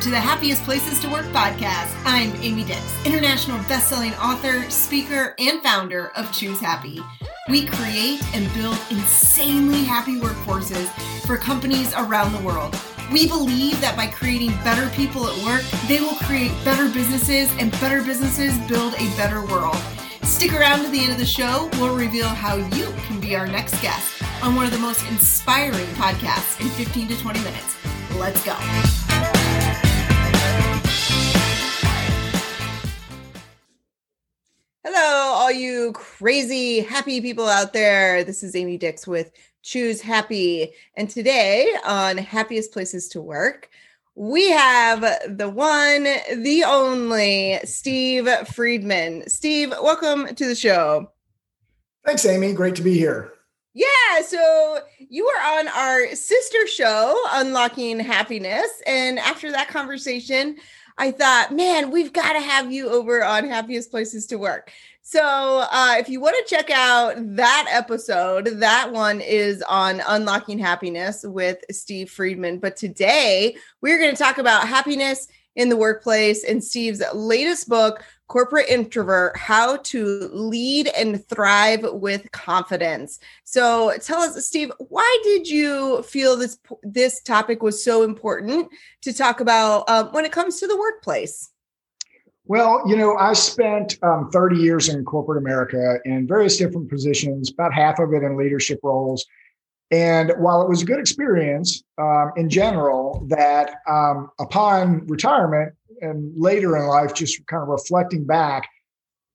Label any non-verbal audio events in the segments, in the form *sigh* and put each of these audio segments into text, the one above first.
to the Happiest Places to Work podcast. I'm Amy Dix, international best-selling author, speaker, and founder of Choose Happy. We create and build insanely happy workforces for companies around the world. We believe that by creating better people at work, they will create better businesses, and better businesses build a better world. Stick around to the end of the show. We'll reveal how you can be our next guest on one of the most inspiring podcasts in 15 to 20 minutes. Let's go. Hello, all you crazy happy people out there. This is Amy Dix with Choose Happy. And today on Happiest Places to Work, we have the one, the only Steve Friedman. Steve, welcome to the show. Thanks, Amy. Great to be here. Yeah, so you were on our sister show, Unlocking Happiness. And after that conversation, I thought, man, we've got to have you over on Happiest Places to Work. So uh, if you want to check out that episode, that one is on Unlocking Happiness with Steve Friedman. But today we're going to talk about happiness in the workplace and Steve's latest book, Corporate Introvert How to Lead and Thrive with Confidence. So tell us, Steve, why did you feel this, this topic was so important to talk about um, when it comes to the workplace? Well, you know, I spent um, 30 years in corporate America in various different positions, about half of it in leadership roles. And while it was a good experience um, in general, that um, upon retirement and later in life, just kind of reflecting back,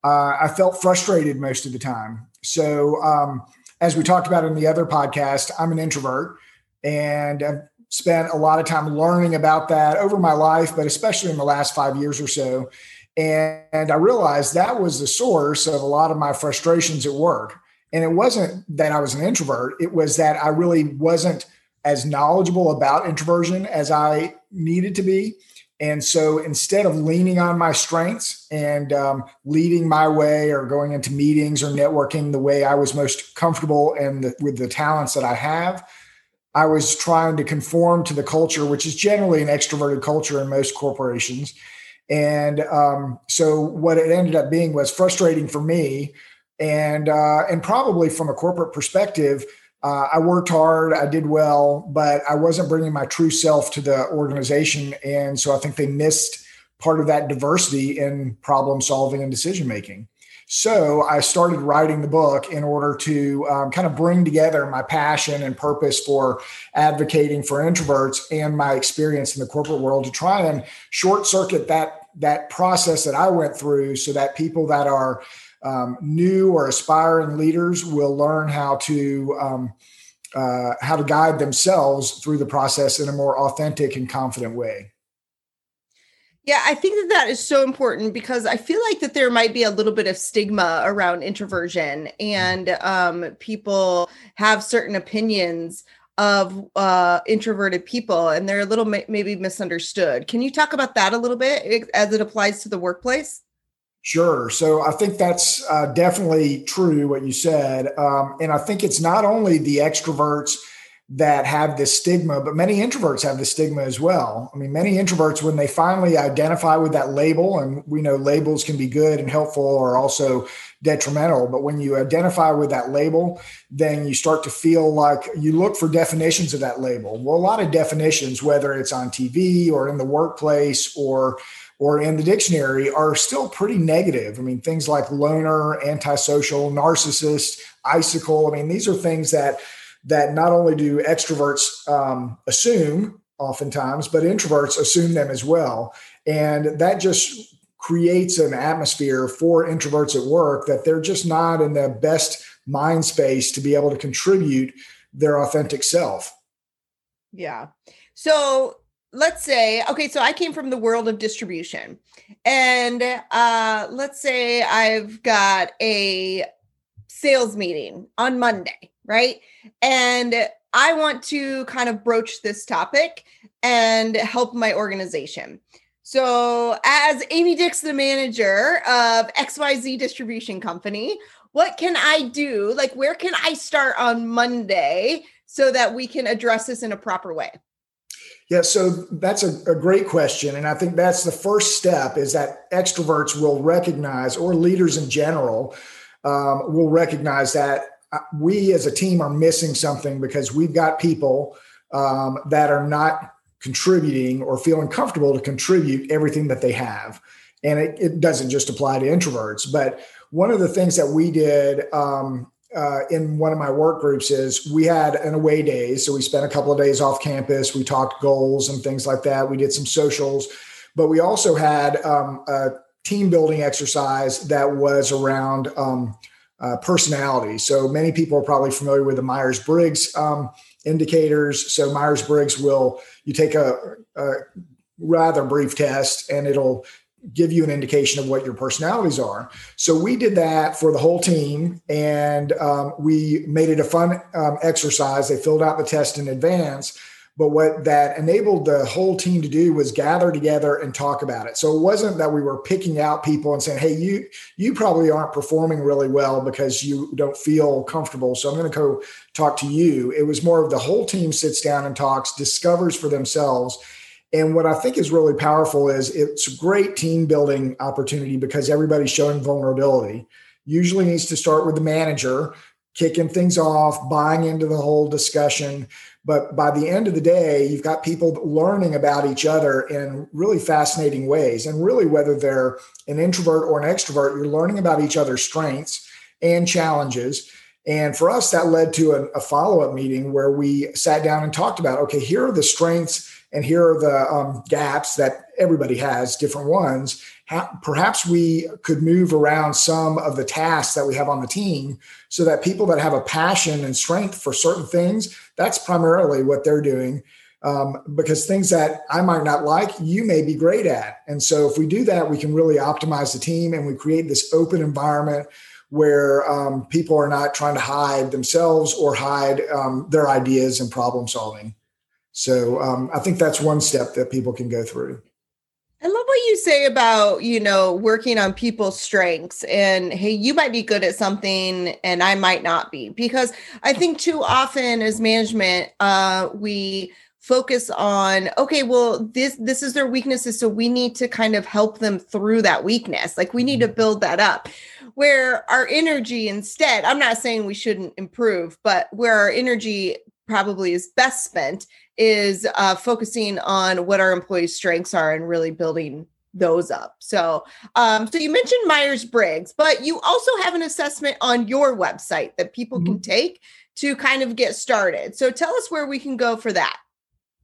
uh, I felt frustrated most of the time. So, um, as we talked about in the other podcast, I'm an introvert and I've spent a lot of time learning about that over my life, but especially in the last five years or so. And, and I realized that was the source of a lot of my frustrations at work and it wasn't that I was an introvert, it was that I really wasn't as knowledgeable about introversion as I needed to be. And so instead of leaning on my strengths and um, leading my way or going into meetings or networking the way I was most comfortable and with the talents that I have, I was trying to conform to the culture, which is generally an extroverted culture in most corporations. And um, so what it ended up being was frustrating for me and uh, and probably from a corporate perspective, uh, I worked hard, I did well, but I wasn't bringing my true self to the organization, and so I think they missed part of that diversity in problem solving and decision making. So I started writing the book in order to um, kind of bring together my passion and purpose for advocating for introverts and my experience in the corporate world to try and short circuit that that process that I went through, so that people that are um, new or aspiring leaders will learn how to um, uh, how to guide themselves through the process in a more authentic and confident way. Yeah, I think that that is so important because I feel like that there might be a little bit of stigma around introversion, and um, people have certain opinions of uh, introverted people, and they're a little maybe misunderstood. Can you talk about that a little bit as it applies to the workplace? Sure. So I think that's uh, definitely true what you said. Um, and I think it's not only the extroverts that have this stigma, but many introverts have the stigma as well. I mean, many introverts, when they finally identify with that label, and we know labels can be good and helpful or also detrimental, but when you identify with that label, then you start to feel like you look for definitions of that label. Well, a lot of definitions, whether it's on TV or in the workplace or or in the dictionary are still pretty negative. I mean, things like loner, antisocial, narcissist, icicle. I mean, these are things that that not only do extroverts um, assume oftentimes, but introverts assume them as well, and that just creates an atmosphere for introverts at work that they're just not in the best mind space to be able to contribute their authentic self. Yeah. So let's say okay so i came from the world of distribution. And uh let's say i've got a sales meeting on monday right? And i want to kind of broach this topic and help my organization. So as amy dix the manager of xyz distribution company what can i do? Like where can i start on monday so that we can address this in a proper way Yeah, so that's a, a, great question. And I think that's the first step is that extroverts will recognize, or leaders in general, um, will recognize that uh, we as a team are missing something because we've got people um, that are not contributing or feeling comfortable to contribute everything that they have. And it, it doesn't just apply to introverts. But one of the things that we did um, uh, in one of my work groups is we had an away day. So we spent a couple of days off campus. We talked goals and things like that. We did some socials, but we also had um, a team building exercise that was around um, uh, personality. So many people are probably familiar with the Myers Briggs um, indicators. So Myers Briggs will, you take a, a rather brief test and it'll give you an indication of what your personalities are. So we did that for the whole team, and um, we made it a fun um, exercise. They filled out the test in advance, but what that enabled the whole team to do was gather together and talk about it. So it wasn't that we were picking out people and saying, "Hey, you you probably aren't performing really well because you don't feel comfortable." So I'm going to go talk to you. It was more of the whole team sits down and talks, discovers for themselves and what I think is really powerful is it's a great team building opportunity because everybody's showing vulnerability. Usually needs to start with the manager, kicking things off, buying into the whole discussion. But by the end of the day, you've got people learning about each other in really fascinating ways. And really, whether they're an introvert or an extrovert, you're learning about each other's strengths and challenges. And for us, that led to a, a follow up meeting where we sat down and talked about okay, here are the strengths and here are the um, gaps that everybody has, different ones. Perhaps we could move around some of the tasks that we have on the team so that people that have a passion and strength for certain things, that's primarily what they're doing. Um, because things that I might not like, you may be great at. And so if we do that, we can really optimize the team and we create this open environment where um, people are not trying to hide themselves or hide um, their ideas and problem solving. So um, I think that's one step that people can go through. I love what you say about, you know, working on people's strengths and hey, you might be good at something and I might not be because I think too often as management, uh, we focus on okay well this this is their weaknesses so we need to kind of help them through that weakness like we need to mm-hmm. build that up where our energy instead i'm not saying we shouldn't improve but where our energy probably is best spent is uh, focusing on what our employees' strengths are and really building those up. So, um, so you mentioned Myers Briggs, but you also have an assessment on your website that people mm-hmm. can take to kind of get started. So, tell us where we can go for that.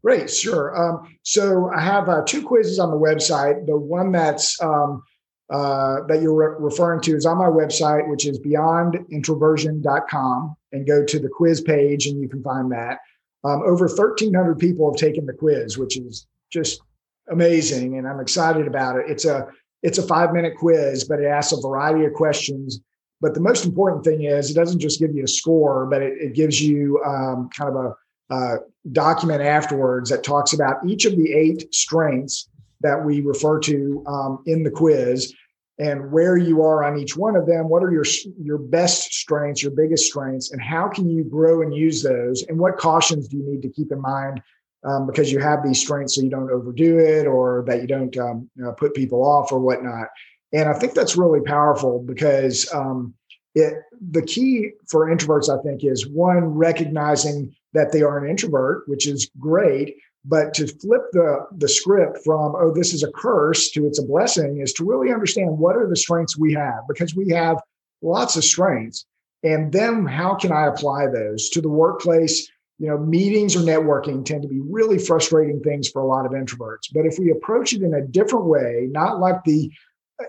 Great, sure. Um, so, I have uh, two quizzes on the website. The one that's um, uh, that you're re- referring to is on my website, which is beyondintroversion.com, and go to the quiz page and you can find that. Um, over 1,300 people have taken the quiz, which is just amazing, and I'm excited about it. It's a it's a five minute quiz, but it asks a variety of questions. But the most important thing is it doesn't just give you a score, but it, it gives you um, kind of a, document afterwards that talks about each of the eight strengths that we refer to um, in the quiz and where you are on each one of them what are your your best strengths your biggest strengths and how can you grow and use those and what cautions do you need to keep in mind um, because you have these strengths so you don't overdo it or that you don't um, you know, put people off or whatnot. And i think that's really powerful because um, it the key for introverts i think is one recognizing that they are an introvert which is great but to flip the, the script from, oh, this is a curse to it's a blessing is to really understand what are the strengths we have because we have lots of strengths. And then how can I apply those to the workplace? You know, meetings or networking tend to be really frustrating things for a lot of introverts. But if we approach it in a different way, not like the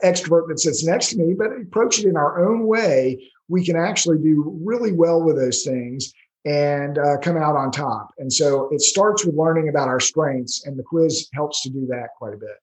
extrovert that sits next to me, but approach it in our own way, we can actually do really well with those things and uh, come out on top. And so it starts with learning about our strengths, and the quiz helps to do that quite a bit.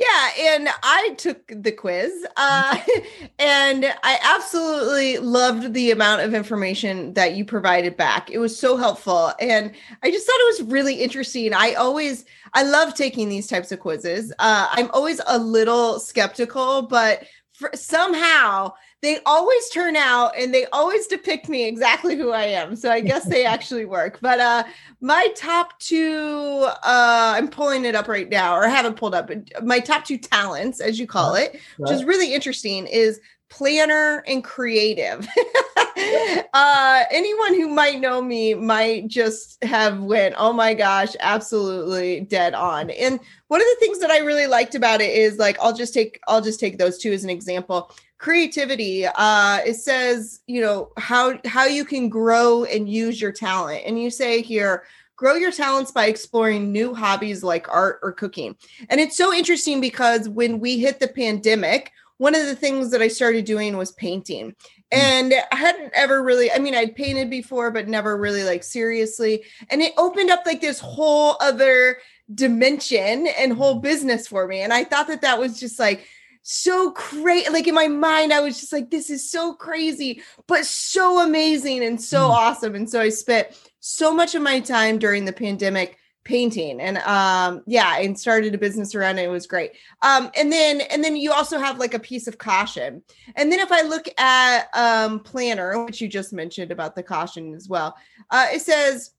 Yeah, and I took the quiz, uh, *laughs* and I absolutely loved the amount of information that you provided back. It was so helpful, and I just thought it was really interesting. I always, I love taking these types of quizzes. Uh, I'm always a little skeptical, but for, somehow they always turn out and they always depict me exactly who I am. So I guess they *laughs* actually work. But uh my top two uh I'm pulling it up right now or I haven't pulled up, but my top two talents, as you call it, which is really interesting, is planner and creative. *laughs* uh anyone who might know me might just have went, "Oh my gosh, absolutely dead on." And one of the things that I really liked about it is like I'll just take I'll just take those two as an example creativity uh it says you know how how you can grow and use your talent. And you say here grow your talents by exploring new hobbies like art or cooking. And it's so interesting because when we hit the pandemic one of the things that i started doing was painting. Hmm. and i hadn't ever really i mean i'd painted before but never really like seriously. And it opened up like this whole other dimension and whole hmm. business for me. And i thought that that was just like so crazy. Like in my mind, I was just like, this is so crazy, but so amazing and so mm. awesome. And so I spent so much of my time during the pandemic painting and um yeah and started a business around it it was great um and then and then you also have like a piece of caution and then if i look at um planner which you just mentioned about the caution as well uh it says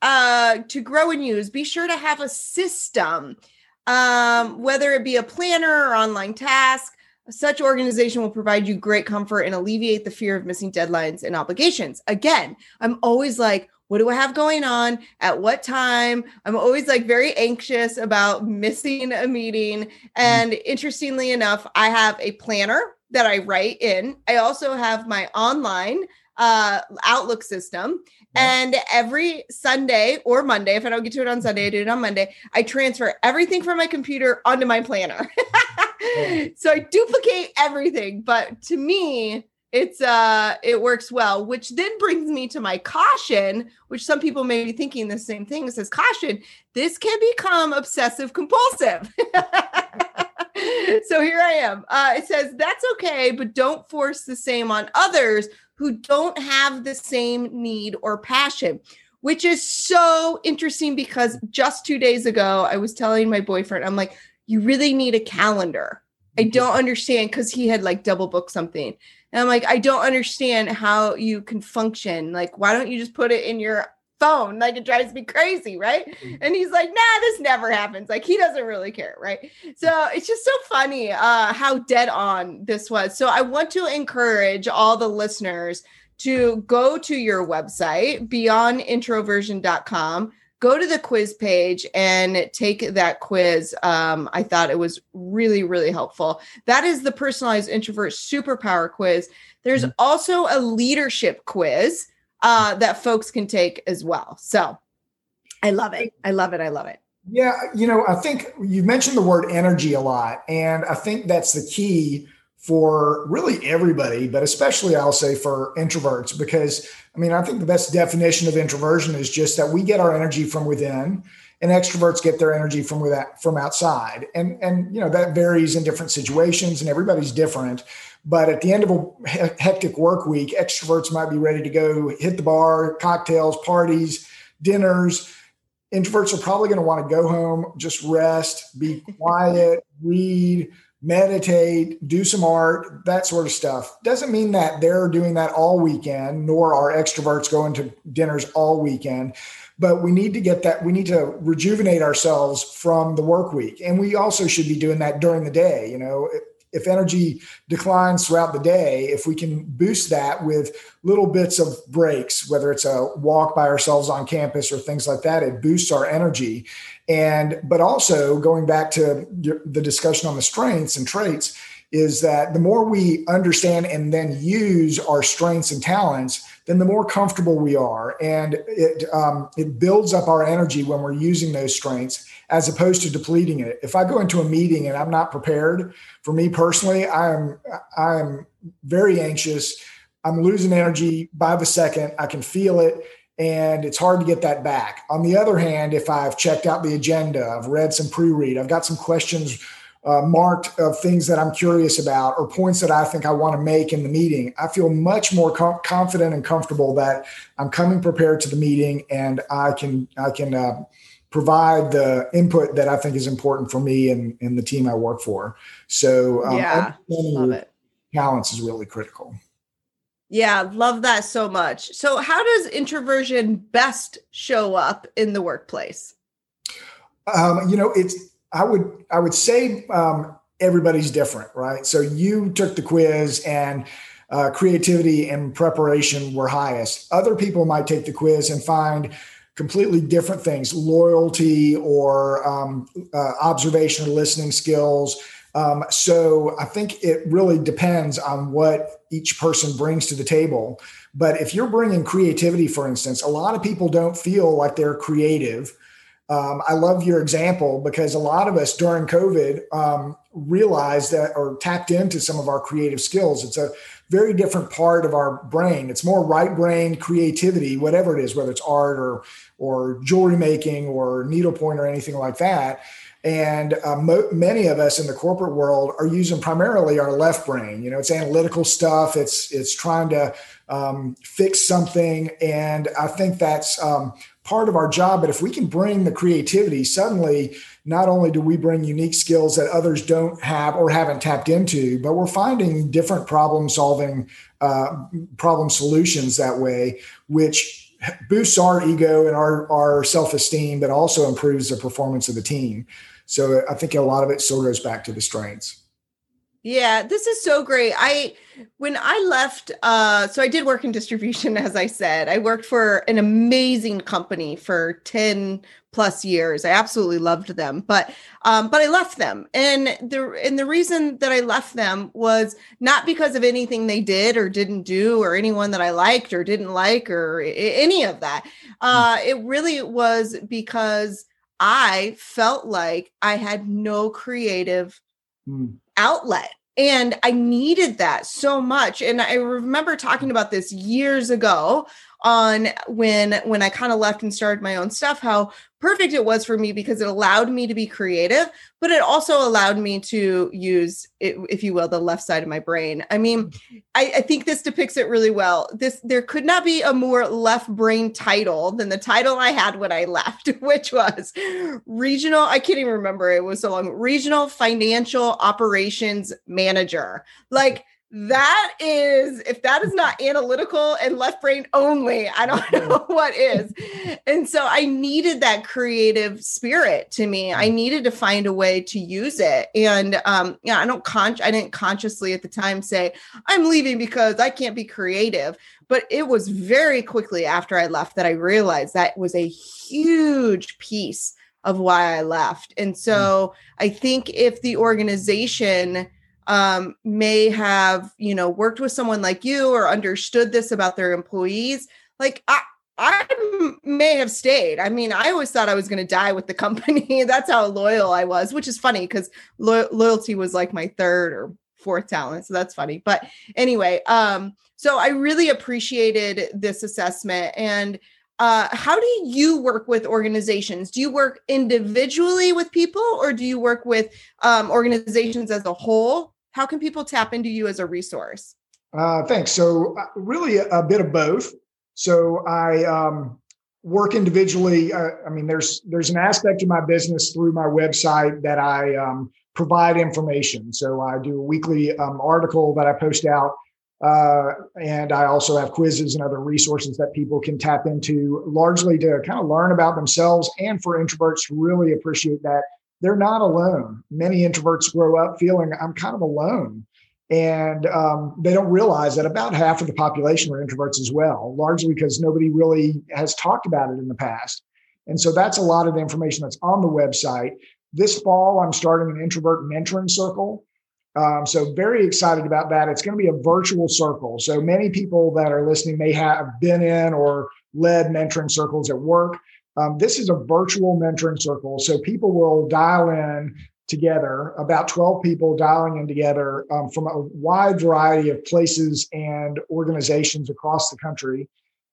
uh to grow and use be sure to have a system um, whether it be a planner or online task. Such organization will provide you great comfort and alleviate the fear of missing deadlines and obligations. Again, I'm always like, what do I have going on? At what time? I'm always like very anxious about missing a meeting. And interestingly enough, I have a planner that I write in. I also have my online uh, Outlook system. And every Sunday or Monday, if I don't get to it on Sunday, I do it on Monday. I transfer everything from my computer onto my planner. *laughs* So I duplicate everything. But to me, it's uh it works well which then brings me to my caution which some people may be thinking the same thing it says caution this can become obsessive compulsive *laughs* so here i am uh it says that's okay but don't force the same on others who don't have the same need or passion, which is so interesting because just two days ago, I was telling my boyfriend, I'm like, you really need a calendar. I mm-hmm. don't understand because he had like double booked something. And I'm like, I don't understand how you can function. Like, why don't you just put it in your phone. Like it drives me crazy, right? Mm. And he's like, nah, this never happens. Like he doesn't really care, right? So it's just so funny uh, how dead on this was. So I want to encourage all the listeners to go to your website, beyondintroversion.com. Go to the quiz page and take that quiz. Um, I thought it was really, really helpful. That is the personalized introvert superpower quiz. There's mm-hmm. also a leadership quiz uh, that folks can take as well. So I love it. I love it. I love it. Yeah, you know, I think you mentioned the word energy a lot, and I think that's the key for really everybody, but especially I'll say for introverts, because I mean, I think the best definition of introversion is just that we get our energy from within, and extroverts get their energy from without from outside, and and you know that varies in different situations, and everybody's different. But at the end of a hectic work week, extroverts might be ready to go hit the bar, cocktails, parties, dinners. Introverts are probably going to want to go home, just rest, be *laughs* quiet, read, meditate, do some art, that sort of stuff. Doesn't mean that they're doing that all weekend, nor are extroverts going to dinners all weekend. But we need to get that, we need to rejuvenate ourselves from the work week. And we also should be doing that during the day. You know, if energy declines throughout the day, if we can boost that with little bits of breaks, whether it's a walk by ourselves on campus or things like that, it boosts our energy. And, but also going back to the discussion on the strengths and traits, is that the more we understand and then use our strengths and talents, then the more comfortable we are, and it um, it builds up our energy when we're using those strengths as opposed to depleting it. If I go into a meeting and I'm not prepared, for me personally, I am I am very anxious. I'm losing energy by the second. I can feel it and it's hard to get that back. On the other hand, if I've checked out the agenda, I've read some pre-read, I've got some questions uh, marked of things that I'm curious about or points that I think I want to make in the meeting, I feel much more com- confident and comfortable that I'm coming prepared to the meeting and I can I can uh, provide the input that I think is important for me and, and the team I work for. So um, yeah, love it talents is really critical. Yeah, love that so much. So, how does introversion best show up in the workplace? Um, you know, it's I would I would say um, everybody's different, right? So you took the quiz and uh, creativity and preparation were highest. Other people might take the quiz and find completely different things, loyalty or um, uh, observation or listening skills um, so I think it really depends on what each person brings to the table. But if you're bringing creativity, for instance, a lot of people don't feel like they're creative. Um, I love your example because a lot of us during COVID um, realized that or tapped into some of our creative skills. It's a very different part of our brain. It's more right brain creativity, whatever it is, whether it's art or or jewelry making or needlepoint or anything like that. And uh, mo- many of us in the corporate world are using primarily our left brain. You know, it's analytical stuff. It's it's trying to um, fix something, and I think that's um, part of our job. But if we can bring the creativity, suddenly not only do we bring unique skills that others don't have or haven't tapped into, but we're finding different problem solving uh, problem solutions that way, which boosts our ego and our, our self-esteem, but also improves the performance of the team. So I think a lot of it still goes back to the strengths. Yeah, this is so great. I when I left uh so I did work in distribution *laughs* as I said. I worked for an amazing company for 10 plus years. I absolutely loved them, but um but I left them. And the and the reason that I left them was not because of anything they did or didn't do or anyone that I liked or didn't like or any of that. Uh it really was because I felt like I had no creative mm. outlet. And I needed that so much. And I remember talking about this years ago on when when I kind of left and started my own stuff, how perfect it was for me because it allowed me to be creative, but it also allowed me to use, if you will, the left side of my brain. I mean, I, I, think this depicts it really well. This there could not be a more left brain title than the title I had when I left, *laughs* which was regional. I can't even remember it was so long. Regional Financial Operations Manager. Like that is if that is not analytical and left brain only i don't mm-hmm. know *laughs* what is. And so i needed that creative spirit to me. I mm-hmm. needed to find a way to use it. And um yeah i don't con i didn't consciously at the time say i'm leaving because i can't be creative. But it was very quickly after i left that i realized that was a huge piece of why i left. And so mm. i think if the organization um, may have you know worked with someone like you or understood this about their employees like i I may have stayed. I mean, I always thought I was going to die with the *laughs* company. That's how loyal I was, which is funny because lo- loyalty was like my third or fourth talent. So that's funny. But anyway, um, so I really appreciated this assessment. And uh, how do you work with organizations? Do you work individually with people or do you work with um, organizations as a whole? How can people tap into you as a resource? Uh, thanks. So, uh, really, a, a, bit of both. So, I um, work individually. Uh, I mean, there's there's an aspect of my business through my website that I um, provide information. So, I do a weekly um, article that I post out, uh, and I also have quizzes and other resources that people can tap into, largely to kind of learn about themselves and for introverts really appreciate that they're not alone. Many introverts grow up feeling I'm kind of alone. And um, they don't realize that about half of the population are introverts as well, largely because nobody really has talked about it in the past. And so that's a lot of the information that's on the website. This fall, I'm starting an introvert mentoring circle. Um, so very excited about that. It's going to be a virtual circle. So many people that are listening may have been in or led mentoring circles at work. Um, this is a virtual mentoring circle. So people will dial in together, about 12 people dialing in together um, from a wide variety of places and organizations across the country.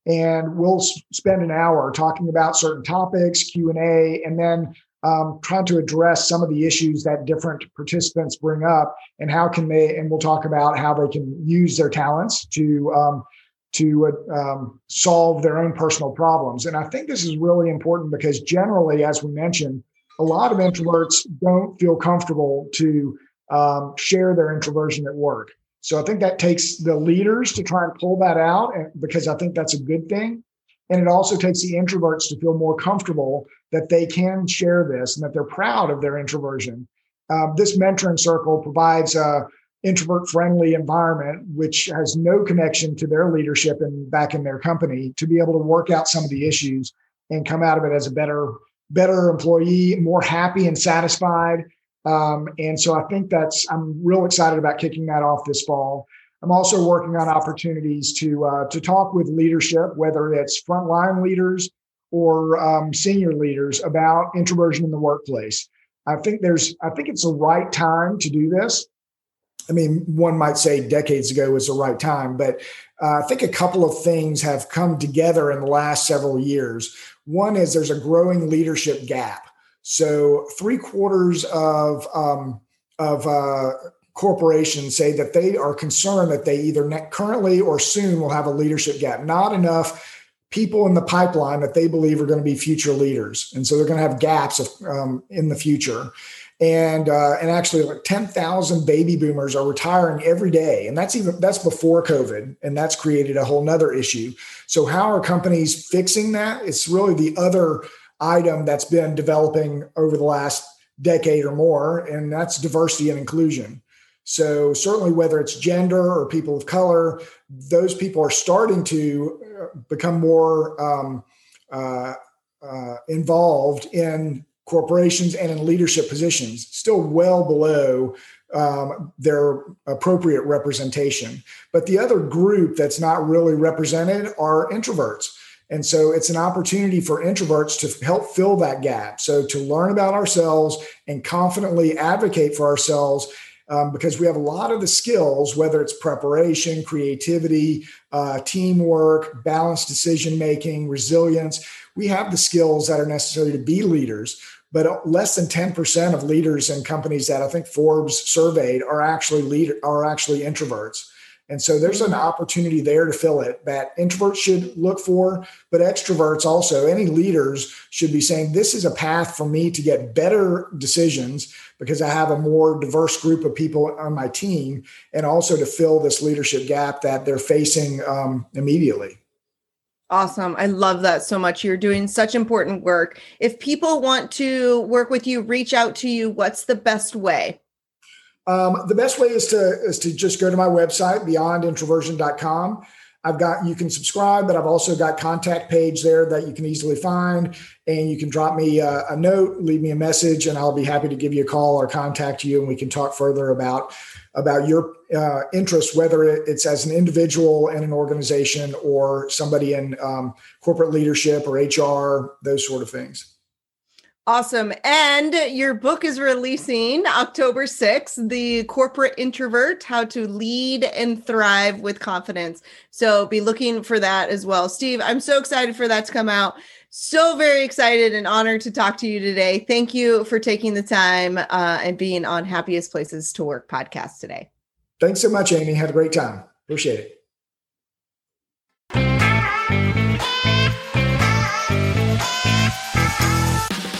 And we'll spend an hour talking about certain topics, Q&A, and then um, trying to address some of the issues that different participants bring up and how can they, and we'll talk about how they can use their talents to um, to um, solve their own personal problems. And I think this is really important because generally, as we mentioned, a lot of introverts don't feel comfortable to um, share their introversion at work. So I think that takes the leaders to try and pull that out and, because I think that's a good thing. And it also takes the introverts to feel more comfortable that they can share this and that they're proud of their introversion. Uh, this mentoring circle provides a introvert friendly environment, which has no connection to their leadership and back in their company to be able to work out some of the issues and come out of it as a better, better employee, more happy and satisfied. Um, and so I think that's, I'm real excited about kicking that off this fall. I'm also working on opportunities to uh, to talk with leadership, whether it's frontline leaders or um, senior leaders, about introversion in the workplace. I think there's I think it's the right time to do this. I mean, one might say decades ago was the right time, but uh, I think a couple of things have come together in the last several years. One is there's a growing leadership gap. So three quarters of um, of uh, corporations say that they are concerned that they either currently or soon will have a leadership gap. Not enough people in the pipeline that they believe are going to be future leaders, and so they're going to have gaps of, um, in the future. And uh, and actually, like ten thousand baby boomers are retiring every day, and that's even that's before COVID, and that's created a whole nother issue. So how are companies fixing that? It's really the other item that's been developing over the last decade or more, and that's diversity and inclusion. So, certainly, whether it's gender or people of color, those people are starting to uh, become more um, uh, uh, involved in corporations and in leadership positions, still well below um, their appropriate representation. But the other group that's not really represented are introverts. And so it's an opportunity for introverts to help fill that gap. So to learn about ourselves and confidently advocate for ourselves um, because we have a lot of the skills, whether it's preparation, creativity, uh, teamwork, balanced decision making, resilience. We have the skills that are necessary to be leaders, but less than 10% of leaders in companies that I think Forbes surveyed are actually are actually introverts. And so there's an opportunity there to fill it that introverts should look for, but extroverts also, any leaders should be saying, This is a path for me to get better decisions because I have a more diverse group of people on my team, and also to fill this leadership gap that they're facing um, immediately. Awesome. I love that so much. You're doing such important work. If people want to work with you, reach out to you, what's the best way? Um, the best way is to is to just go to my website beyondintroversion.com. I've got you can subscribe, but I've also got contact page there that you can easily find, and you can drop me a, a note, leave me a message, and I'll be happy to give you a call or contact you, and we can talk further about about your uh, interests, whether it's as an individual in an organization or somebody in um, corporate leadership or HR, those sort of things. Awesome. And your book is releasing October 6th, The Corporate Introvert How to Lead and Thrive with Confidence. So be looking for that as well. Steve, I'm so excited for that to come out. So very excited and honored to talk to you today. Thank you for taking the time uh, and being on Happiest Places to Work podcast today. Thanks so much, Amy. Had a great time. Appreciate it.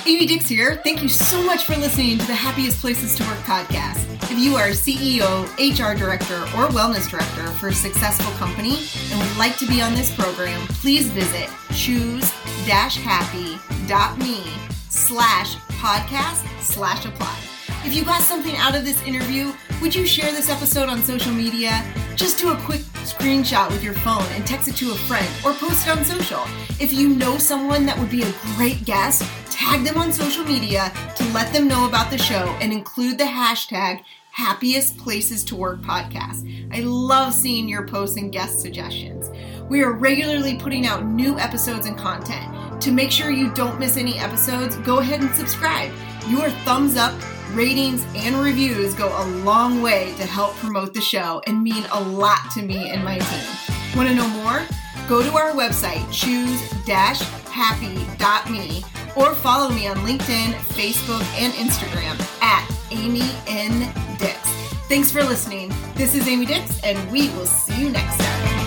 Amy Dix here. Thank you so much for listening to the Happiest Places to Work podcast. If you are CEO, HR director, or wellness director for a successful company and would like to be on this program, please visit choose-happy.me slash podcast slash apply. If you got something out of this interview, would you share this episode on social media? Just do a quick screenshot with your phone and text it to a friend or post it on social. If you know someone that would be a great guest, tag them on social media to let them know about the show and include the hashtag happiest places to work podcast. I love seeing your posts and guest suggestions. We are regularly putting out new episodes and content. To make sure you don't miss any episodes, go ahead and subscribe. Your thumbs up ratings, and reviews go a long way to help promote the show and mean a lot to me and my team. Want to know more? Go to our website, choose-happy.me, or follow me on LinkedIn, Facebook, and Instagram at Amy N. Dix. Thanks for listening. This is Amy Dix, and we will see you next time.